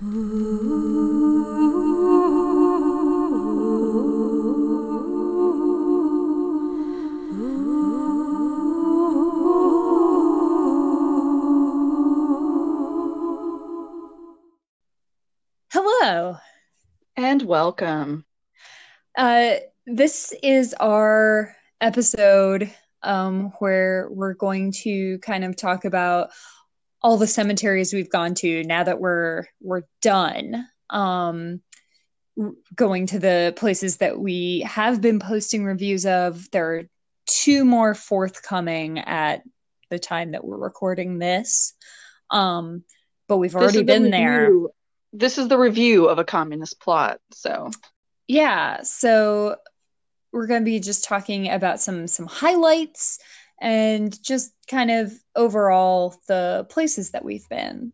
Hello. And welcome. Uh, this is our episode um, where we're going to kind of talk about all the cemeteries we've gone to now that we're we're done um, going to the places that we have been posting reviews of. There are two more forthcoming at the time that we're recording this, um, but we've already been there. This is the review of a communist plot. So yeah, so we're going to be just talking about some some highlights and just kind of overall the places that we've been.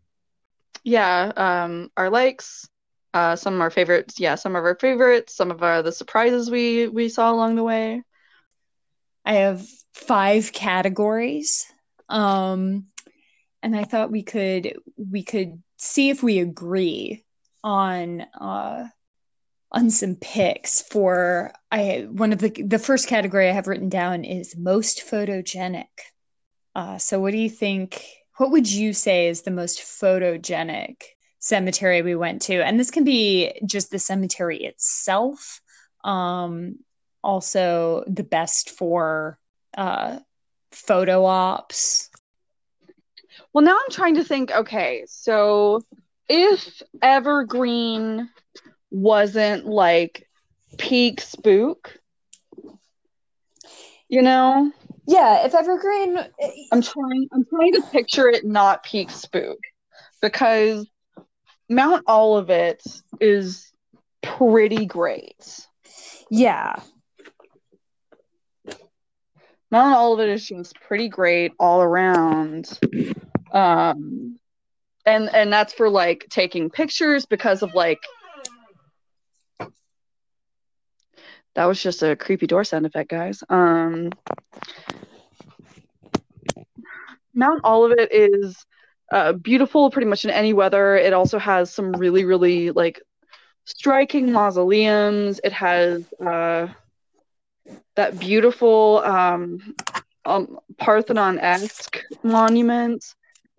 Yeah, um, our likes, uh, some of our favorites. Yeah, some of our favorites. Some of our the surprises we we saw along the way. I have five categories, um, and I thought we could we could see if we agree on uh, on some picks for I one of the the first category I have written down is most photogenic. Uh, so what do you think? What would you say is the most photogenic cemetery we went to? And this can be just the cemetery itself. Um, also the best for uh, photo ops. Well, now I'm trying to think. Okay, so if Evergreen wasn't like peak spook. You know? Yeah, if Evergreen I'm trying I'm trying to picture it not peak spook because Mount Olivet is pretty great. Yeah. Mount Olivet is just pretty great all around. Um and and that's for like taking pictures because of like that was just a creepy door sound effect, guys. Um, Mount Olivet is uh, beautiful pretty much in any weather. It also has some really, really like striking mausoleums. It has uh, that beautiful um, um, Parthenon-esque monument.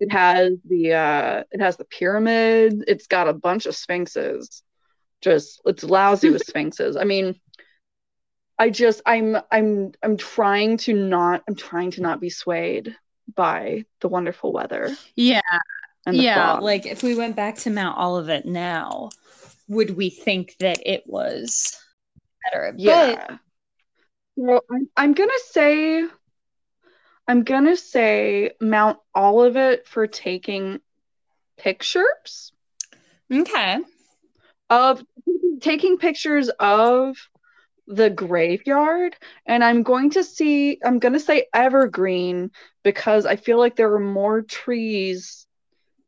It has the uh, it has the pyramid. It's got a bunch of sphinxes. Just it's lousy with sphinxes. I mean, I just I'm I'm I'm trying to not I'm trying to not be swayed by the wonderful weather. Yeah. yeah, fog. like if we went back to Mount Olivet now, would we think that it was better? Yeah. But... Well, I'm, I'm gonna say I'm gonna say Mount Olivet for taking pictures. Okay. Of taking pictures of the graveyard and i'm going to see i'm going to say evergreen because i feel like there are more trees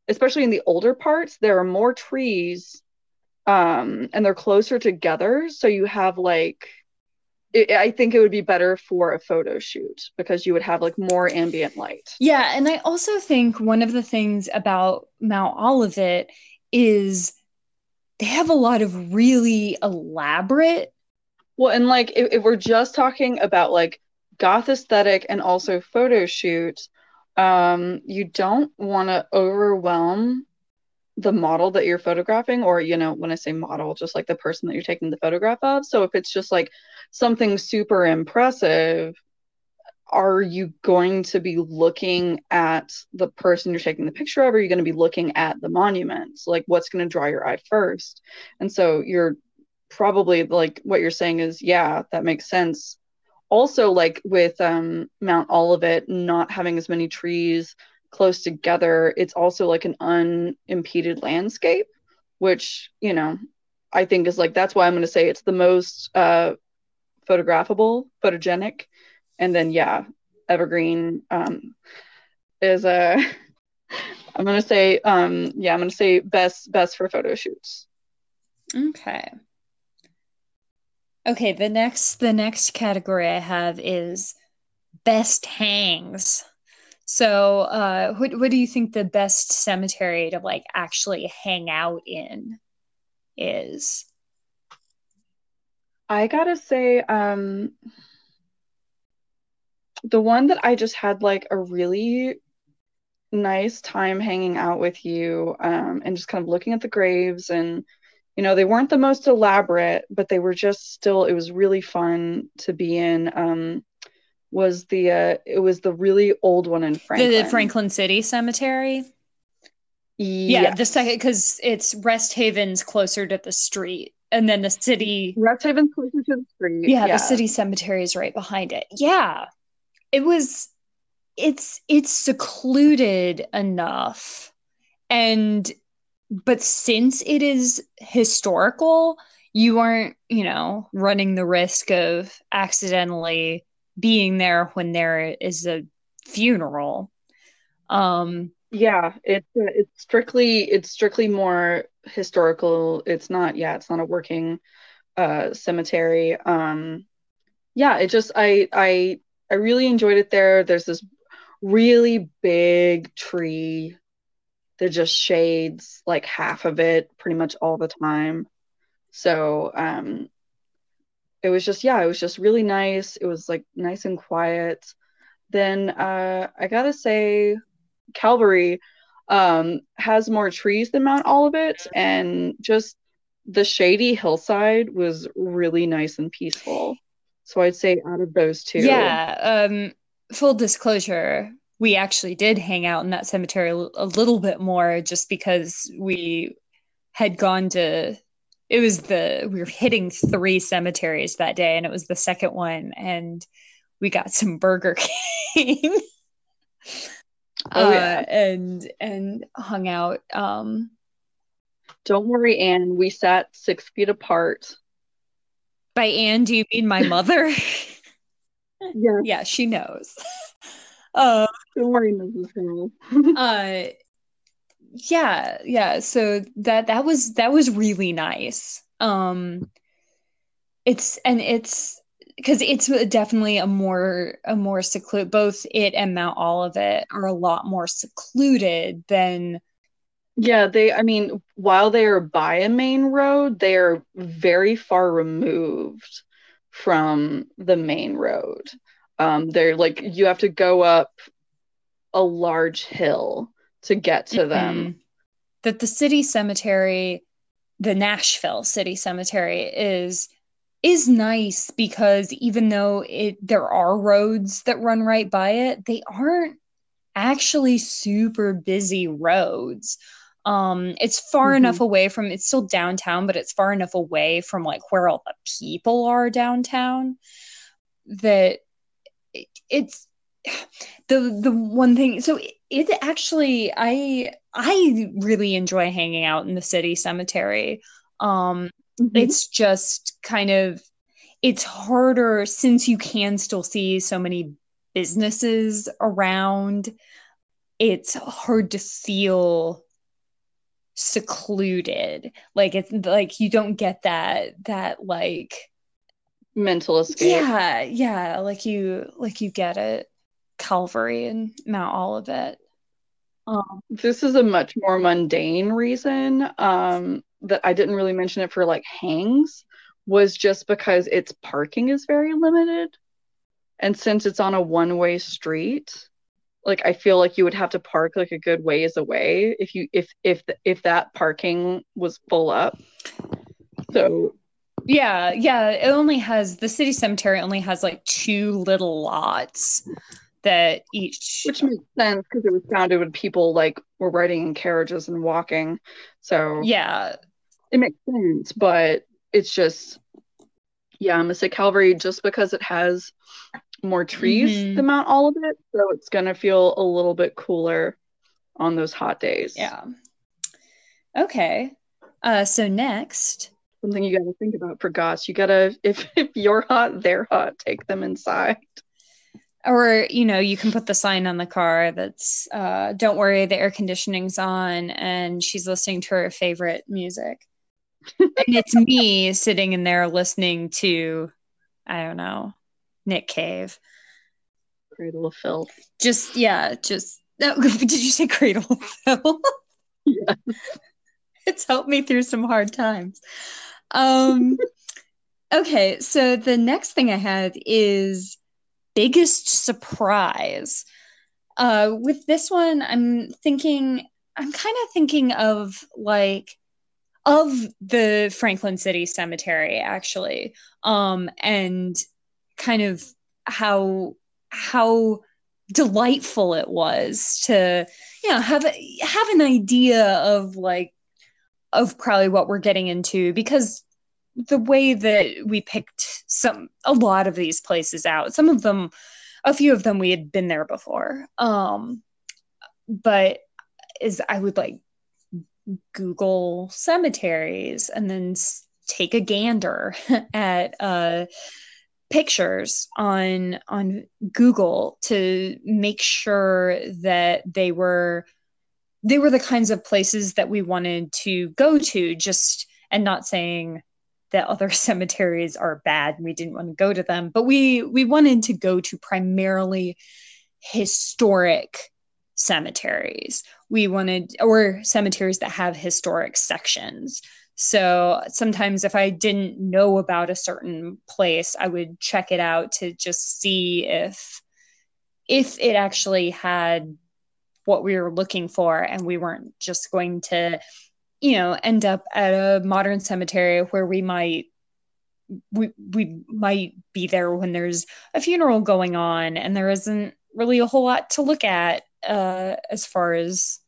especially in the older parts there are more trees um and they're closer together. So you have like it, i think it would be better for a photo shoot because you would have like more ambient light. Yeah and i also think one of the things about mount olivet is they have a lot of really elaborate well, and like if, if we're just talking about like goth aesthetic and also photo shoot, um, you don't want to overwhelm the model that you're photographing, or you know, when I say model, just like the person that you're taking the photograph of. So if it's just like something super impressive, are you going to be looking at the person you're taking the picture of? Or are you going to be looking at the monument? Like, what's going to draw your eye first? And so you're probably like what you're saying is yeah that makes sense. Also like with um mount olivet not having as many trees close together it's also like an unimpeded landscape which you know i think is like that's why i'm going to say it's the most uh photographable photogenic and then yeah evergreen um is a i'm going to say um yeah i'm going to say best best for photo shoots. Okay Okay, the next the next category I have is best hangs. So, uh, what what do you think the best cemetery to like actually hang out in is? I gotta say, um, the one that I just had like a really nice time hanging out with you, um, and just kind of looking at the graves and you know they weren't the most elaborate, but they were just still. It was really fun to be in. Um, was the uh, it was the really old one in Franklin, The Franklin City Cemetery. Yeah, the second because it's Rest Haven's closer to the street, and then the city. Rest Haven's closer to the street. Yeah, the city cemetery is right behind it. Yeah, it was. It's it's secluded enough, and but since it is historical, you aren't you know running the risk of accidentally being there when there is a funeral. Um, Yeah, it's uh, it's strictly it's strictly more historical. It's not yeah, it's not a working uh cemetery. Um yeah, it just I I I really enjoyed it there. There's this really big tree that just shades like half of it pretty much all the time. So um it was just yeah, it was just really nice. It was like nice and quiet. Then uh I gotta say Calvary um, has more trees than Mount Olivet, and just the shady hillside was really nice and peaceful. So I'd say out of those two, Yeah, um, full disclosure, we actually did hang out in that cemetery a little bit more just because we had gone to it was the we were hitting three cemeteries that day and it was the second one and we got some Burger King. Oh, uh, yeah. and and hung out um don't worry, Anne. We sat six feet apart. by Anne do you mean my mother? Yeah, yeah, she knows. Uh don't worry, Mrs. Hill. uh yeah yeah so that that was that was really nice um it's and it's because it's definitely a more a more secluded both it and mount olivet are a lot more secluded than Yeah, they, I mean, while they are by a main road, they are very far removed from the main road. Um, they're like, you have to go up a large hill to get to them. Mhm. that the city cemetery the nashville city cemetery is is nice because even though it there are roads that run right by it they aren't actually super busy roads um it's far Mhm. enough away from it's still downtown but it's far enough away from like where all the people are downtown that it, it's the the one thing so it, it actually i i really enjoy hanging out in the city cemetery. Um Mhm. it's just kind of it's harder since you can still see so many businesses around. It's hard to feel secluded. Like it's like you don't get that that like mental escape. yeah yeah like you like you get it calvary and mount olivet um This is a much more mundane reason um, that I didn't really mention it for like hangs was just because its parking is very limited. And since it's on a one-way street, like I feel like you would have to park like a good ways away if you if if if that parking was full up. So Yeah, yeah. It only has the city cemetery only has like two little lots that each which makes sense because it was founded when people like were riding in carriages and walking. So yeah, it makes sense, but it's just yeah, I'm gonna say Calvary just because it has more trees Mhm. than Mount Olivet, so it's gonna feel a little bit cooler on those hot days. yeah. Okay. Uh so next, Something you gotta think about for goths. You gotta if if you're hot, they're hot, take them inside. or you know, you can put the sign on the car that's uh don't worry, the air conditioning's on and she's listening to her favorite music. and it's me sitting in there listening to I don't know, Nick Cave. Cradle of filth. Just yeah, just no, did you say cradle of filth? Yeah. it's helped me through some hard times. Um okay, so the next thing I have is biggest surprise. Uh with this one I'm thinking I'm kind of thinking of like of the Franklin City Cemetery actually. Um and kind of how how delightful it was to you know have a, have an idea of like of probably what we're getting into because the way that we picked some a lot of these places out some of them a few of them we had been there before. Um but is i would like google cemeteries and then take a gander at uh pictures on on Google to make sure that they were they were the kinds of places that we wanted to go to just and not saying that other cemeteries are bad and we didn't want to go to them but we we wanted to go to primarily historic cemeteries. We wanted or cemeteries that have historic sections. So sometimes if I didn't know about a certain place, I would check it out to just see if if it actually had what we were looking for and we weren't just going to you know end up at a modern cemetery where we might we we might be there when there's a funeral going on and there isn't really a whole lot to look at uh, as far as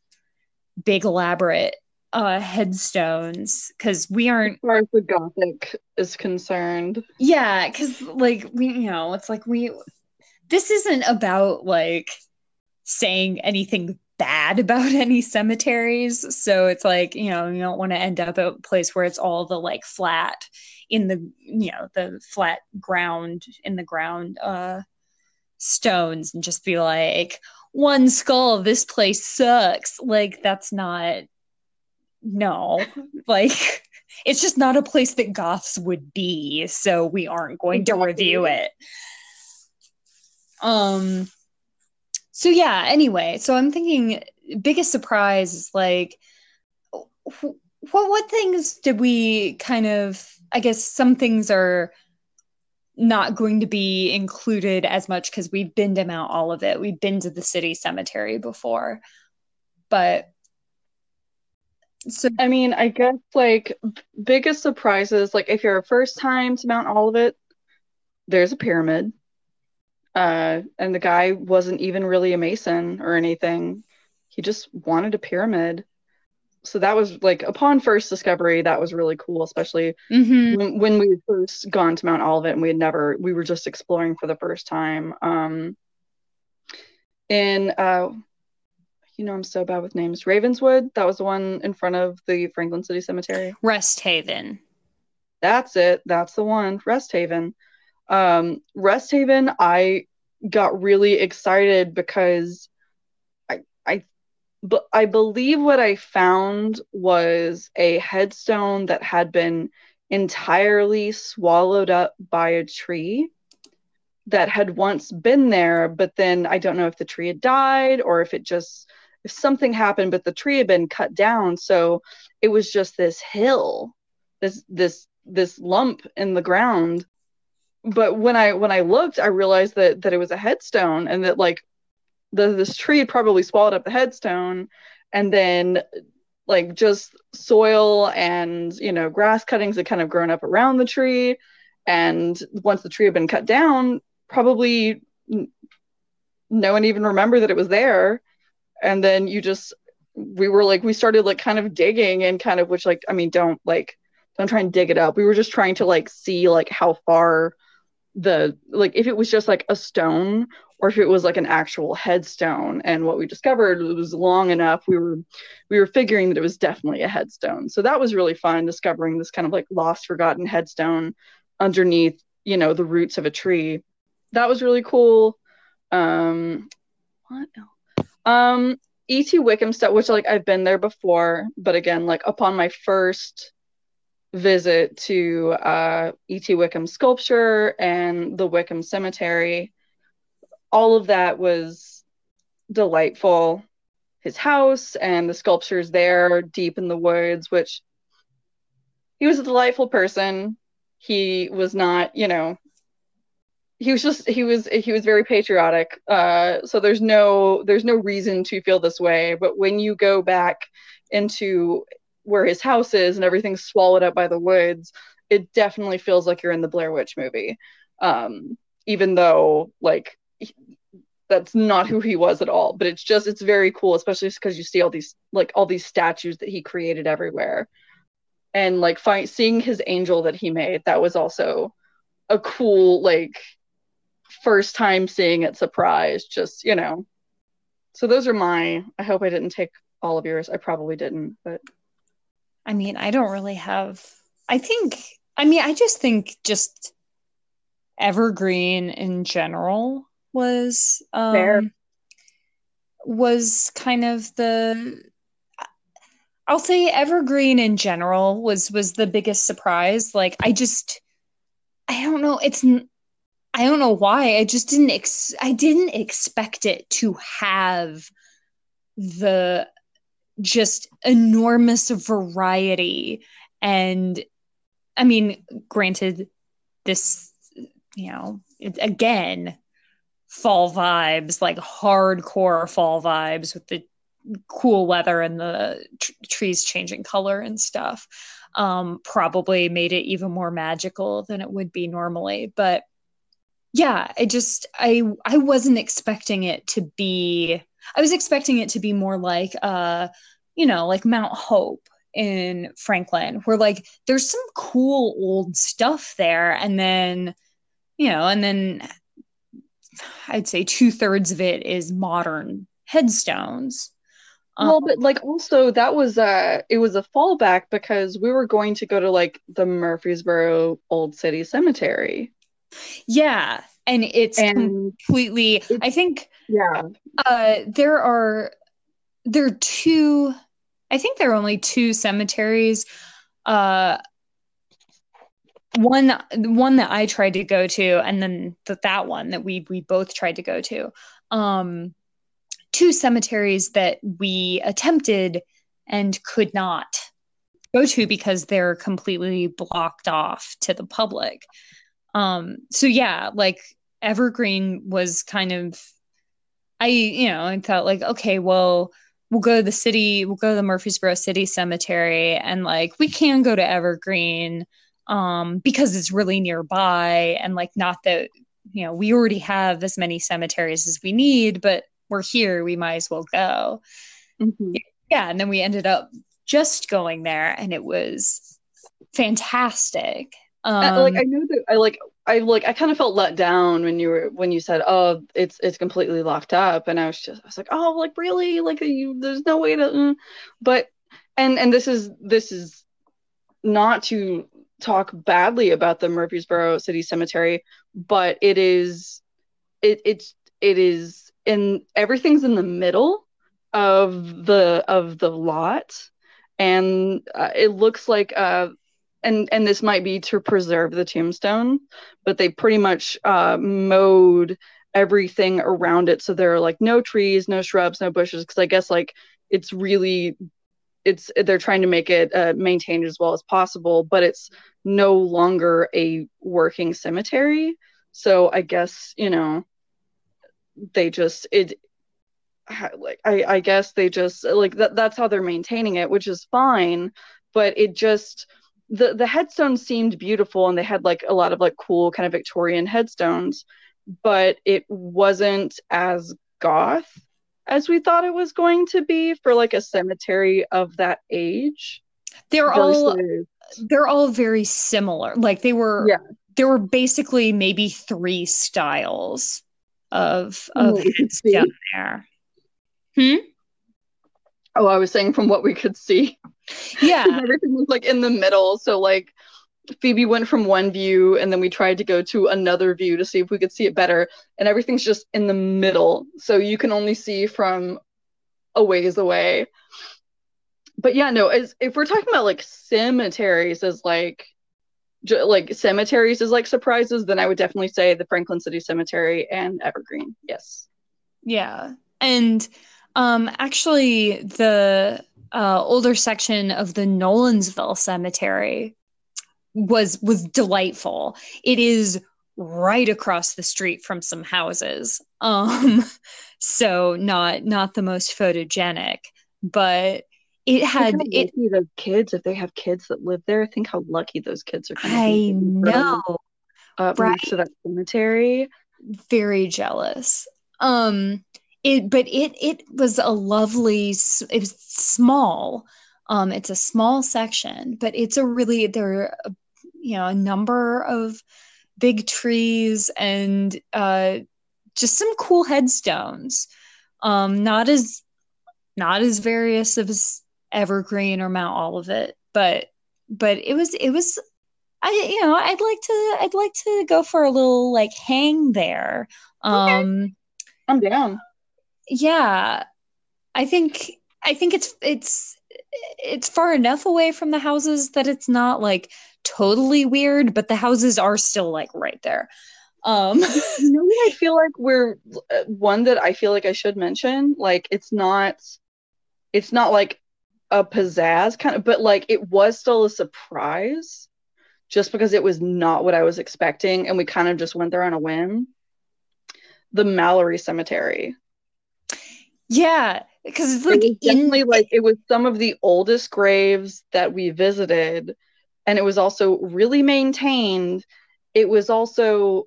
big elaborate uh headstones because we aren't as far as the gothic is concerned. Yeah because like we you know it's like we this isn't about like saying anything bad about any cemeteries. So it's like you know you don't want to end up at a place where it's all the like flat in the you know the flat ground in the ground uh stones and just be like one skull this place sucks. Like that's not no, like it's just not a place that goths would be, so we aren't going to review it. Um so yeah, anyway, so I'm thinking biggest surprise is like what what things did we kind of I guess some things are not going to be included as much because we've been to Mount Olivet. We've been to the city cemetery before. But so I mean, I guess like biggest surprises, like if you're a first time to Mount Olivet, there's a pyramid. Uh, and the guy wasn't even really a mason or anything. He just wanted a pyramid. So that was like upon first discovery, that was really cool, especially mm-hmm. when, when we first gone to Mount Olivet and we had never, we were just exploring for the first time. Um, in uh, you know I'm so bad with names. Ravenswood, that was the one in front of the Franklin City Cemetery. Rest Haven. That's it. That's the one. Rest Haven. Um, Rest Haven, I got really excited because I I but I believe what I found was a headstone that had been entirely swallowed up by a tree that had once been there, but then I don't know if the tree had died or if it just if something happened but the tree had been cut down. So it was just this hill this this this lump in the ground but when i when i looked i realized that that it was a headstone and that like the this tree had probably swallowed up the headstone and then like just soil and you know grass cuttings had kind of grown up around the tree. And once the tree had been cut down probably no one even remembered that it was there. And then you just we were like we started like kind of digging and kind of which like i mean don't like don't try and dig it up. We were just trying to like see like how far the like if it was just like a stone or if it was like an actual headstone. And what we discovered was long enough we were we were figuring that it was definitely a headstone. So that was really fun discovering this kind of like lost forgotten headstone underneath you know the roots of a tree. That was really cool. Um what else um, E.T. Wickham stuff, which like I've been there before, but again, like upon my first visit to uh, E.T. Wickham sculpture and the Wickham Cemetery, all of that was delightful. His house and the sculptures there deep in the woods, which he was a delightful person. He was not, you know, he was just he was he was very patriotic. Uh, so there's no there's no reason to feel this way. But when you go back into where his house is and everything's swallowed up by the woods, it definitely feels like you're in the Blair Witch movie. Um, even though like that's not who he was at all but it's just it's very cool especially because you see all these like all these statues that he created everywhere. And like seeing his angel that he made that was also a cool like first time seeing it surprise just you know. So those are my i hope i didn't take all of yours. I probably didn't but i mean i don't really have i think i mean i just think just evergreen in general was um Fair. was kind of the I'll say evergreen in general was was the biggest surprise. Like I just I don't know, it's I don't know why. I just didn't ex- I didn't expect it to have the just enormous variety. And I mean, granted this you know, it, again, fall vibes, like hardcore fall vibes with the cool weather and the t- trees changing color and stuff um, probably made it even more magical than it would be normally. But yeah i just i i wasn't expecting it to be i was expecting it to be more like uh you know like mount hope in franklin where like there's some cool old stuff there. And then you know and then i'd say two-thirds of it is modern headstones. Well, but like also that was uh it was a fallback because we were going to go to like the Murfreesboro Old City Cemetery. Yeah, and it's and completely it's, I think yeah. Uh there are there are two I think there are only two cemeteries uh one one that I tried to go to and then the, that one that we we both tried to go to. Um two cemeteries that we attempted and could not go to because they're completely blocked off to the public. Um, so yeah, like Evergreen was kind of, I, you know, I thought like, okay, well, we'll go to the city, we'll go to the Murfreesboro City Cemetery, and like we can go to Evergreen um, because it's really nearby, and like not that you know we already have as many cemeteries as we need, but we're here, we might as well go. Mm-hmm. Yeah. And then we ended up just going there and it was fantastic. Um, I, like I know that I like I like I kind of felt let down when you were when you said oh it's it's completely locked up. And I was just I was like oh like really? Like you there's no way to mm. but and and this is this is not to talk badly about the Murfreesboro City Cemetery but it is it it's it is in everything's in the middle of the of the lot. And uh, it looks like uh and and this might be to preserve the tombstone but they pretty much uh mowed everything around it. So there are like no trees no shrubs no bushes because i guess like it's really it's they're trying to make it uh, maintained as well as possible but it's no longer a working cemetery. So i guess you know they just it like I, I guess they just like that that's how they're maintaining it which is fine but it just the the headstones seemed beautiful and they had like a lot of like cool kind of victorian headstones but it wasn't as goth as we thought it was going to be for like a cemetery of that age they're versus... all they're all very similar like they were yeah there were basically maybe three styles of of down there. Hmm. Oh, I was saying from what we could see. Yeah, everything was like in the middle. So like Phoebe went from one view and then we tried to go to another view to see if we could see it better. And everything's just in the middle. So you can only see from a ways away. But yeah, no, as if we're talking about like cemeteries as like j- like cemeteries as like surprises, then I would definitely say the Franklin City Cemetery and Evergreen. Yes. Yeah. And um actually the uh older section of the Nolensville Cemetery was was delightful. It is right across the street from some houses. Um so not not the most photogenic, but it had it those kids, if they have kids that live there, think how lucky those kids are I know, up right? next to that cemetery. Very jealous. Um it but it it was a lovely it was small. Um it's a small section, but it's a really there are a, you know a number of big trees and uh just some cool headstones. Um not as not as various as Evergreen or Mount Olivet, but but it was it was I you know I'd like to I'd like to go for a little like hang there. Okay. Um I'm down. Yeah, I think I think it's it's it's far enough away from the houses that it's not like totally weird, but the houses are still like right there. Um You know I feel like we're uh, one that I feel like I should mention. Like it's not, it's not like a pizzazz kind of, but like it was still a surprise, just because it was not what I was expecting, and we kind of just went there on a whim. The Mallory Cemetery. Yeah, because it's It like in definitely like it was some of the oldest graves that we visited, and it was also really maintained. It was also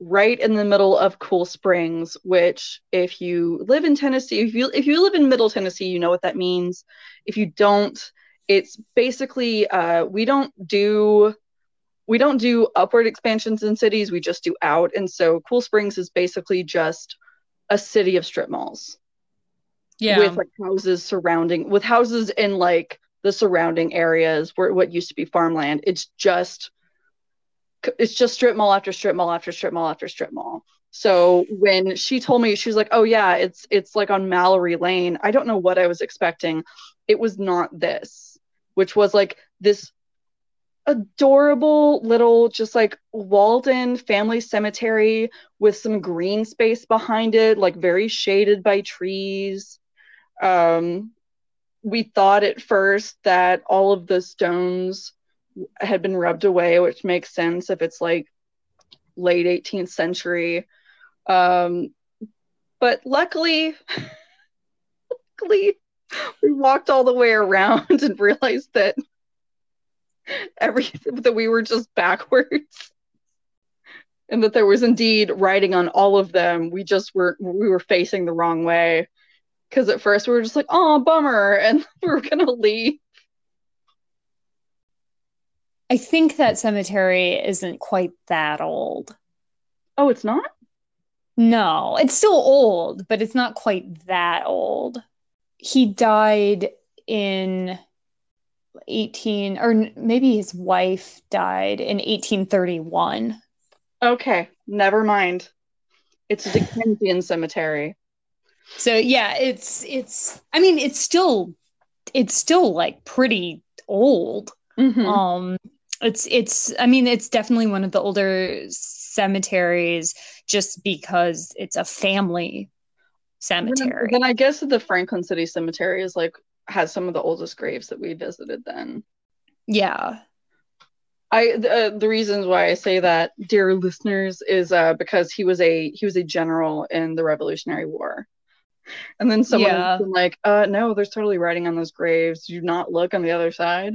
right in the middle of Cool Springs, which if you live in Tennessee, if you if you live in Middle Tennessee, you know what that means. If you don't, it's basically uh, we don't do we don't do upward expansions in cities, we just do out. And so Cool Springs is basically just a city of strip malls yeah. with like houses surrounding with houses in like the surrounding areas where what used to be farmland. It's just it's just strip mall after strip mall after strip mall after strip mall. So when she told me she was like oh yeah it's it's like on mallory lane. I don't know what i was expecting. It was not this which was like this adorable little just like walled-in family cemetery with some green space behind it like very shaded by trees um, we thought at first that all of the stones had been rubbed away, which makes sense if it's like late 18th century. Um, but luckily, luckily, we walked all the way around and realized that every that we were just backwards and that there was indeed writing on all of them we just were we were facing the wrong way because at first we were just like, oh, bummer, and we were gonna leave. I think that cemetery isn't quite that old. Oh, it's not? No, it's still old, but it's not quite that old. He died in 18 or maybe his wife died in 1831. Okay, never mind. It's a Dickensian cemetery. So yeah, it's it's I mean it's still it's still like pretty old. Mhm. Um it's it's I mean it's definitely one of the older cemeteries just because it's a family Then, cemetery. then I guess the Franklin City Cemetery is like has some of the oldest graves that we visited. Then Yeah. I the, uh, the reasons why I say that, dear listeners, is uh, because he was a he was a general in the Revolutionary War. And then someone Yeah. like, uh, no, there's totally writing on those graves. Do you not look on the other side?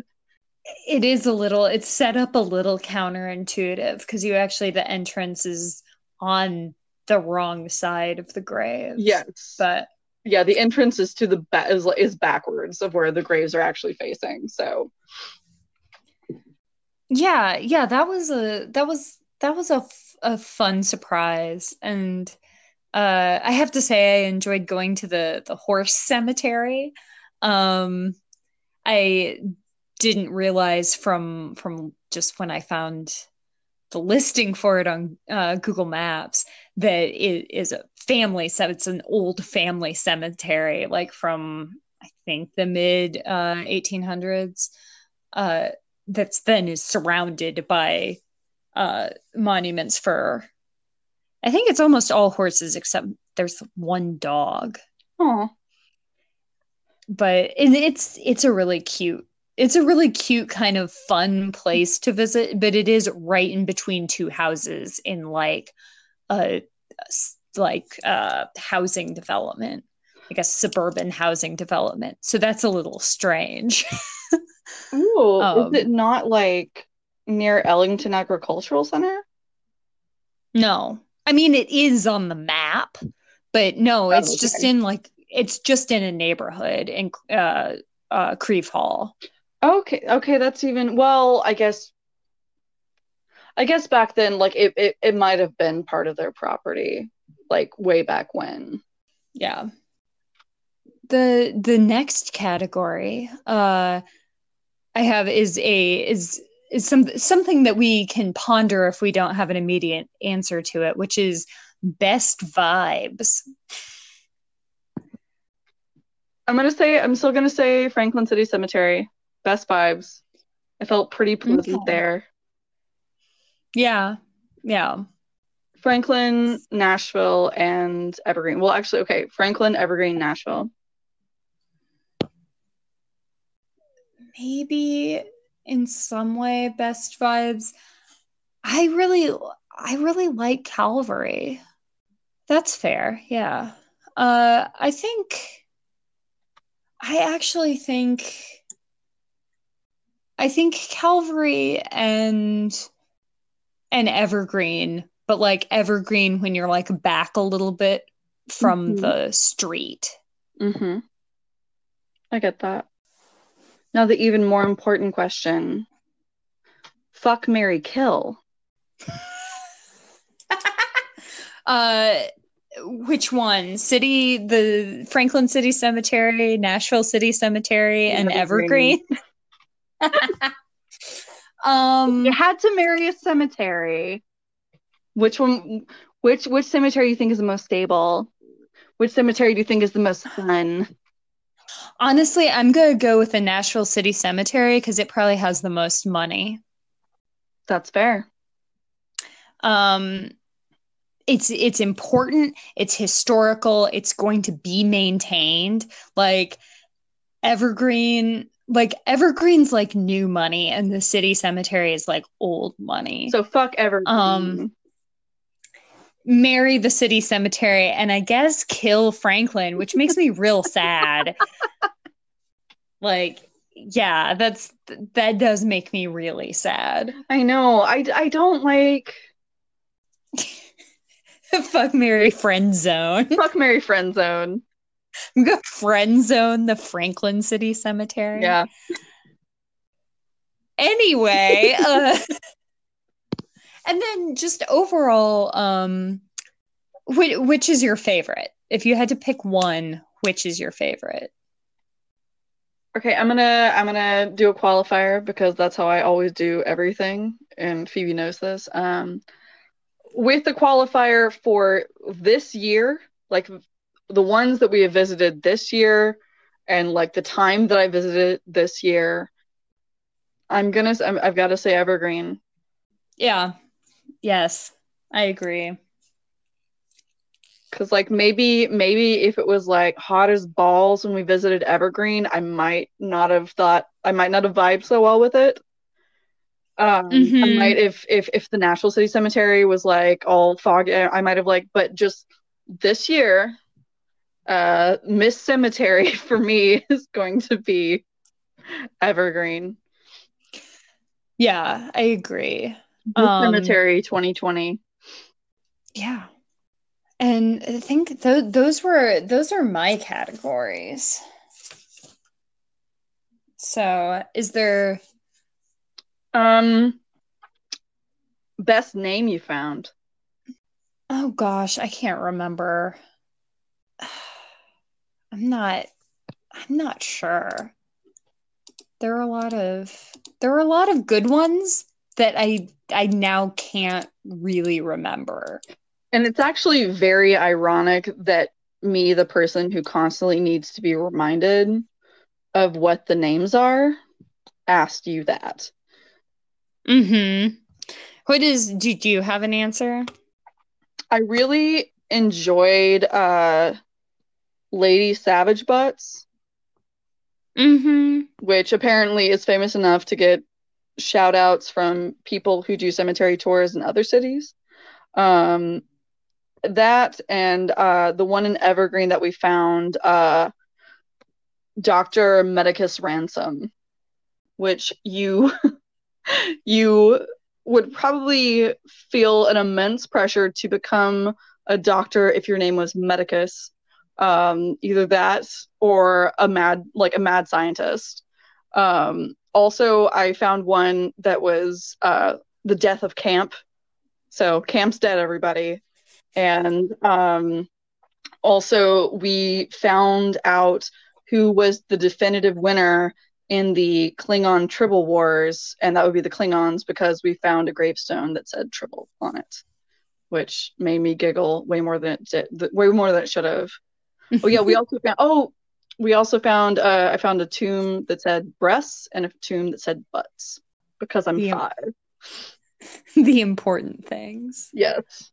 It is a little it's set up a little counterintuitive because you actually the entrance is on the wrong side of the grave. Yes. But yeah, the entrance is to the ba- is, is backwards of where the graves are actually facing. So yeah, yeah, that was a that was that was a, f- a fun surprise and uh I have to say I enjoyed going to the the horse cemetery. Um I didn't realize from from just when I found the listing for it on uh, Google Maps that it is a family so it's an old family cemetery like from I think the mid uh 1800s uh that's then is surrounded by uh, monuments for. I think it's almost all horses except there's one dog. Oh, but it's it's a really cute it's a really cute kind of fun place to visit but it is right in between two houses in like a like uh housing development like a suburban housing development so that's a little strange Ooh, Um, is it not like near Ellington Agricultural Center? no i mean it is on the map but no Oh, it's just in like it's just in a neighborhood in uh uh Crieve Hall. Okay, okay, that's even well, I guess I guess back then like it it, it might have been part of their property, like way back when. Yeah. The the next category uh I have is a is is some something that we can ponder if we don't have an immediate answer to it, which is best vibes. I'm gonna say I'm still gonna say Franklin City Cemetery. Best vibes. I felt pretty pleasant Okay. there. Yeah. Yeah. Franklin, Nashville, and Evergreen. Well, actually, okay, Franklin, Evergreen, Nashville. maybe in some way best vibes i really i really like calvary that's fair yeah uh i think i actually think i think calvary and and evergreen but like evergreen when you're like back a little bit from Mhm. the street Mm-hmm. I get that. Now the even more important question. Fuck Marry Kill. uh which one city the franklin city cemetery nashville city cemetery and Evergreen. evergreen um You had to marry a cemetery. Which one which which cemetery do you think is the most stable? Which cemetery do you think is the most fun? Honestly i'm gonna go with the nashville city cemetery because it probably has the most money That's fair. um it's it's important it's historical it's going to be maintained like evergreen like evergreen's like new money and the city cemetery is like old money So fuck Evergreen. Um, marry the city cemetery and i guess kill franklin which makes me real sad like yeah that's that does make me really sad I know. I, I don't like fuck marry friend zone fuck marry friend zone. I'm gonna friend zone the franklin city cemetery Yeah. anyway uh and then just overall um which, which is your favorite if you had to pick one which is your favorite Okay, I'm gonna I'm gonna do a qualifier because that's how I always do everything, and Phoebe knows this. Um, with the qualifier for this year, like the ones that we have visited this year, and like the time that I visited this year, I'm gonna I'm, I've got to say Evergreen. Yeah. Yes, I agree. Cause like maybe maybe if it was like hot as balls when we visited Evergreen, I might not have thought I might not have vibed so well with it. Um, I Mhm. might if if if the Nashville City Cemetery was like all foggy, I might have like. But just this year, uh, Miss Cemetery for me is going to be Evergreen. Yeah, I agree. Um, Cemetery 2020. Yeah. And I think th- those were those are my categories. So, is there Um, best name you found. Oh gosh, I can't remember. I'm not I'm not sure. There are a lot of there are a lot of good ones that I I now can't really remember. And it's actually very ironic that me, the person who constantly needs to be reminded of what the names are, asked you that. Mm-hmm. What is do, do you have an answer? I really enjoyed uh Lady Savage Butts, Mm-hmm. which apparently is famous enough to get shout outs from people who do cemetery tours in other cities. Um that and uh the one in Evergreen that we found, uh Dr. Medicus Ransom, which you you would probably feel an immense pressure to become a doctor if your name was Medicus. Um, either that or a mad like a mad scientist. Um, also, I found one that was uh, the death of Camp. So Camp's dead, everybody. And um, also, we found out who was the definitive winner in the Klingon Tribble Wars, and that would be the Klingons because we found a gravestone that said Tribble on it, which made me giggle way more than it did, way more than it should have. oh yeah, we also found. Oh, we also found. Uh, I found a tomb that said breasts and a tomb that said butts because I'm Yeah. five. The important things. Yes.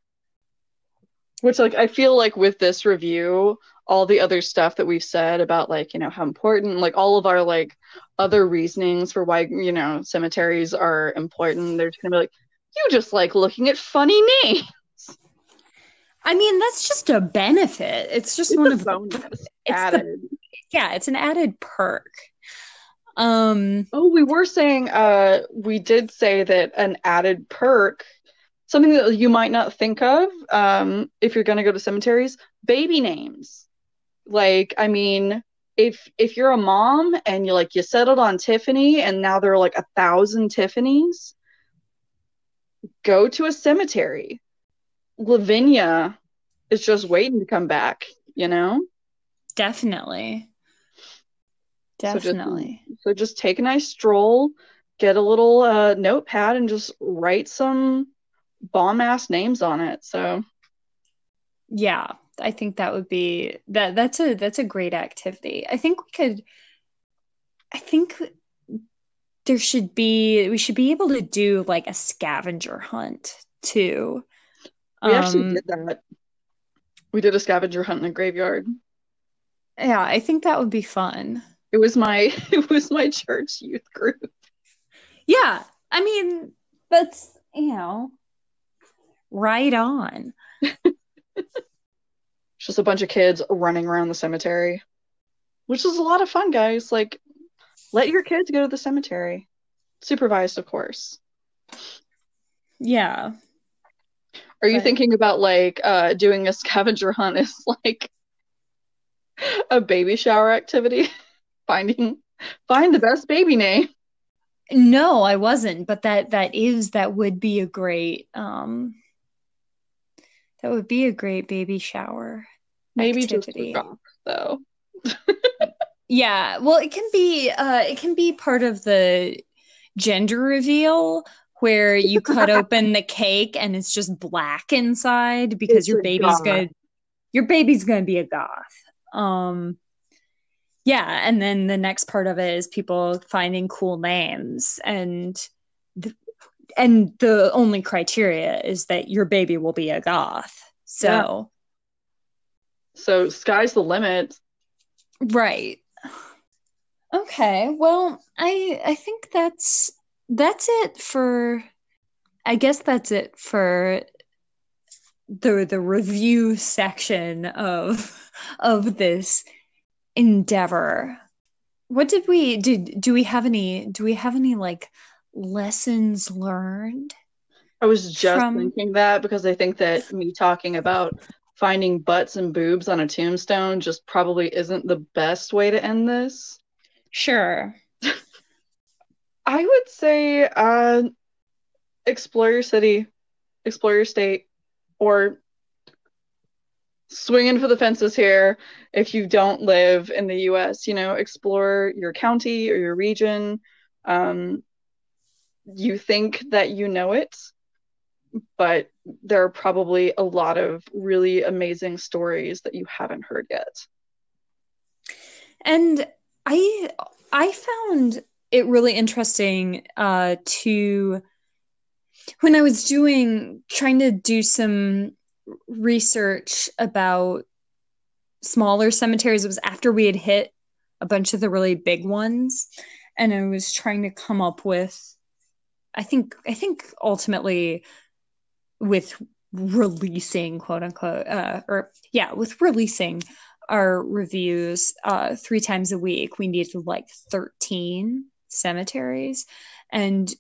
Which like I feel like with this review, all the other stuff that we've said about like, you know, how important, like all of our like other reasonings for why, you know, cemeteries are important, they're just gonna be like, you just like looking at funny names. I mean, that's just a benefit. It's just It's one of bonus the, added. Yeah, it's an added perk. Um, Oh, we were saying uh we did say that an added perk, something that you might not think of um if you're gonna go to cemeteries, baby names. Like, I mean, if if you're a mom and you like you settled on Tiffany and now there are like a thousand Tiffany's, go to a cemetery. Lavinia is just waiting to come back, you know? definitely. So just- Definitely. So just take a nice stroll, get a little uh, notepad, and just write some bomb ass names on it. So Yeah, I think that would be that that's a that's a great activity. I think we could I think there should be we should be able to do like a scavenger hunt too. we actually Um, did that. We did a scavenger hunt in the graveyard. yeah, I think that would be fun. It was my it was my church youth group. Yeah, I mean, that's, you know, right on. Just a bunch of kids running around the cemetery, which is a lot of fun, guys. Like, let your kids go to the cemetery, supervised, of course. Yeah. Are you But- thinking about like uh doing a scavenger hunt as like a baby shower activity? Finding find the best baby name. No, I wasn't, but that that is that would be a great um that would be a great baby shower Maybe activity. just though. Yeah, well, it can be uh it can be part of the gender reveal where you cut open the cake and it's just black inside because It's your baby's goth. going your baby's to be a goth. Um yeah, and then the next part of it is people finding cool names and th- and the only criteria is that your baby will be a goth. So, So sky's the limit. Right. Okay. Well, I I think that's that's it for I guess that's it for the the review section of of this endeavor. What did we did do we have any do we have any like lessons learned? I was just From- thinking that because I think that me talking about finding butts and boobs on a tombstone just probably isn't the best way to end this. Sure. I would say uh explore your city, explore your state, or swing in for the fences here if you don't live in the US, you know, explore your county or your region. Um, you think that you know it, but there are probably a lot of really amazing stories that you haven't heard yet. And I I found it really interesting uh, to when I was doing trying to do some research about smaller cemeteries, it was after we had hit a bunch of the really big ones, and I was trying to come up with. I think I think ultimately with releasing quote unquote uh, or yeah with releasing our reviews uh, three times a week we needed like 13 cemeteries and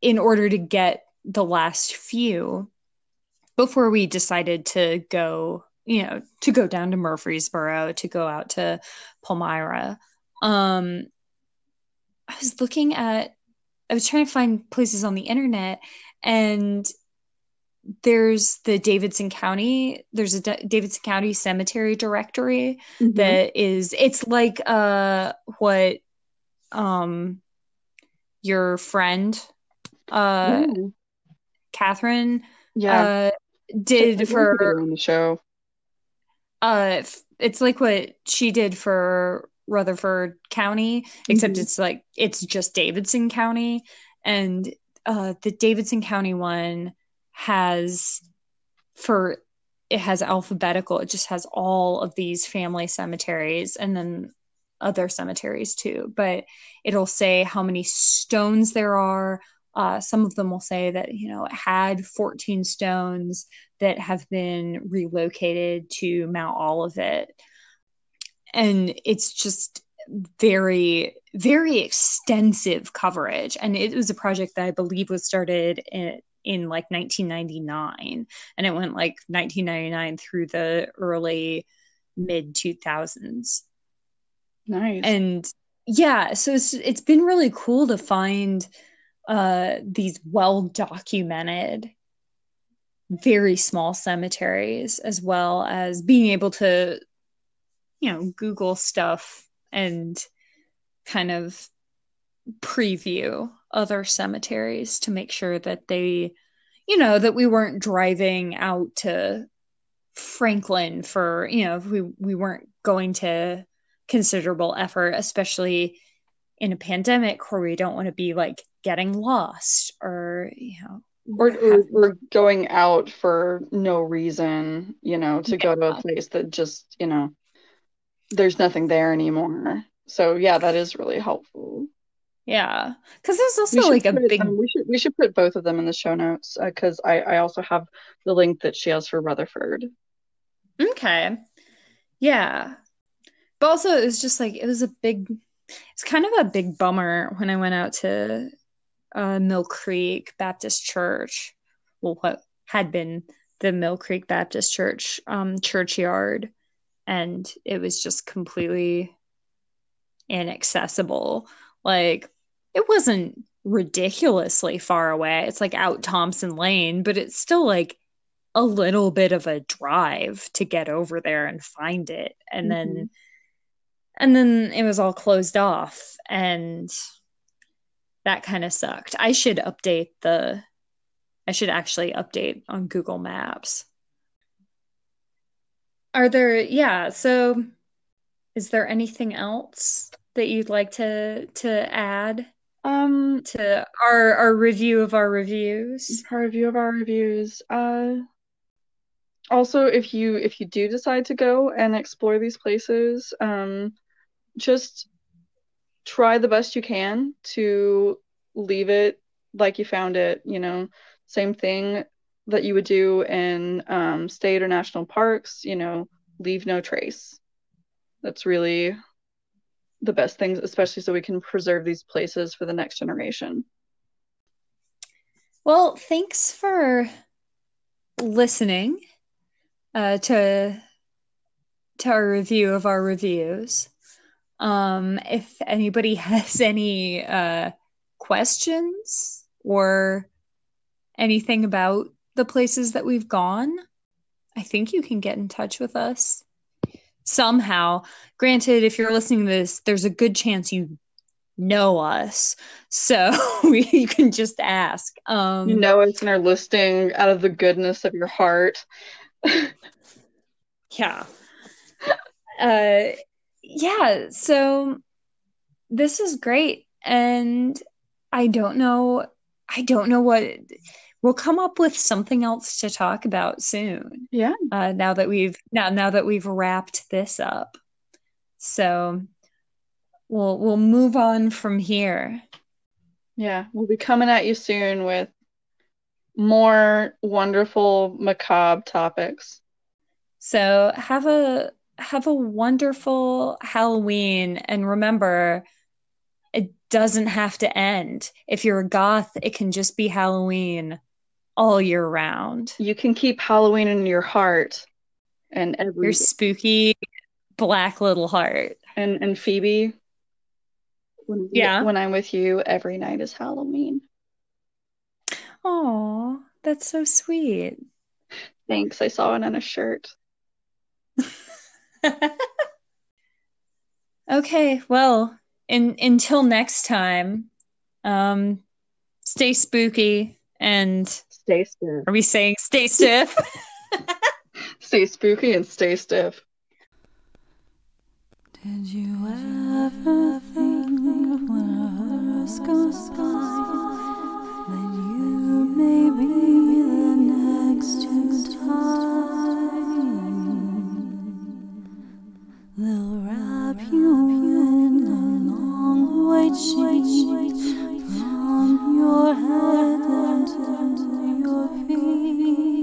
in order to get the last few before we decided to go you know to go down to murfreesboro to go out to palmyra um i was looking at i was trying to find places on the internet and there's the Davidson County there's a D- Davidson County cemetery directory mm-hmm. that is it's like uh what um your friend uh Ooh. Catherine yeah uh, did for on the show. Uh it's like what she did for Rutherford County except mm-hmm. it's like it's just Davidson County. And uh the Davidson County one has for it has alphabetical it just has all of these family cemeteries and then other cemeteries too. But it'll say how many stones there are uh, some of them will say that you know it had 14 stones that have been relocated to mount olivet. And it's just very very extensive coverage. And it was a project that i believe was started in in like 1999 and it went like 1999 through the early mid 2000s nice. And yeah so it's it's been really cool to find uh these well documented very small cemeteries as well as being able to you know google stuff and kind of preview other cemeteries to make sure that they, you know, that we weren't driving out to Franklin for, you know, we we weren't going to considerable effort, especially in a pandemic where we don't want to be like getting lost or, you know, or, or, or, going out for no reason, you know, to yeah. go to a place that just, you know, there's nothing there anymore. So yeah, that is really helpful. Yeah, because there's also like a big. We should we should put both of them in the show notes because uh, I I also have the link that she has for Rutherford. Okay, yeah, but also it was just like it was a big. It's kind of a big bummer when I went out to uh, Mill Creek Baptist Church. Well, what had been the Mill Creek Baptist Church um, churchyard, and it was just completely inaccessible like it wasn't ridiculously far away. It's like out Thompson Lane, but it's still like a little bit of a drive to get over there and find it. And mm-hmm. then and then it was all closed off and that kind of sucked. I should update the I should actually update on Google Maps. Are there yeah, so is there anything else that you'd like to to add um to our our review of our reviews our review of our reviews uh also if you if you do decide to go and explore these places um just try the best you can to leave it like you found it you know same thing that you would do in um, state or national parks you know leave no trace that's really the best things, especially so we can preserve these places for the next generation. Well, thanks for listening uh, to to our review of our reviews. Um, if anybody has any uh, questions or anything about the places that we've gone, I think you can get in touch with us somehow. Granted, if you're listening to this, there's a good chance you know us. So you can just ask. Um, you know us and are listing out of the goodness of your heart. yeah. Uh, yeah. So this is great. And I don't know I don't know what we'll come up with something else to talk about soon. Yeah. Uh, now that we've now now that we've wrapped this up, so we'll we'll move on from here. Yeah, we'll be coming at you soon with more wonderful macabre topics. So have a have a wonderful Halloween and remember it doesn't have to end. If you're a goth, it can just be Halloween all year round. You can keep Halloween in your heart and every Your spooky black little heart. and and Phoebe when Yeah. when I'm with you every night is Halloween. Oh, that's so sweet. Thanks. I saw it on a shirt. okay, well, in until next time, um stay spooky and Stay stiff. are we saying stay stiff? Stay spooky and stay stiff. Did you ever think when a hearse goes by that you may be the next to die? They'll wrap you in a long white sheet from your head to your feet.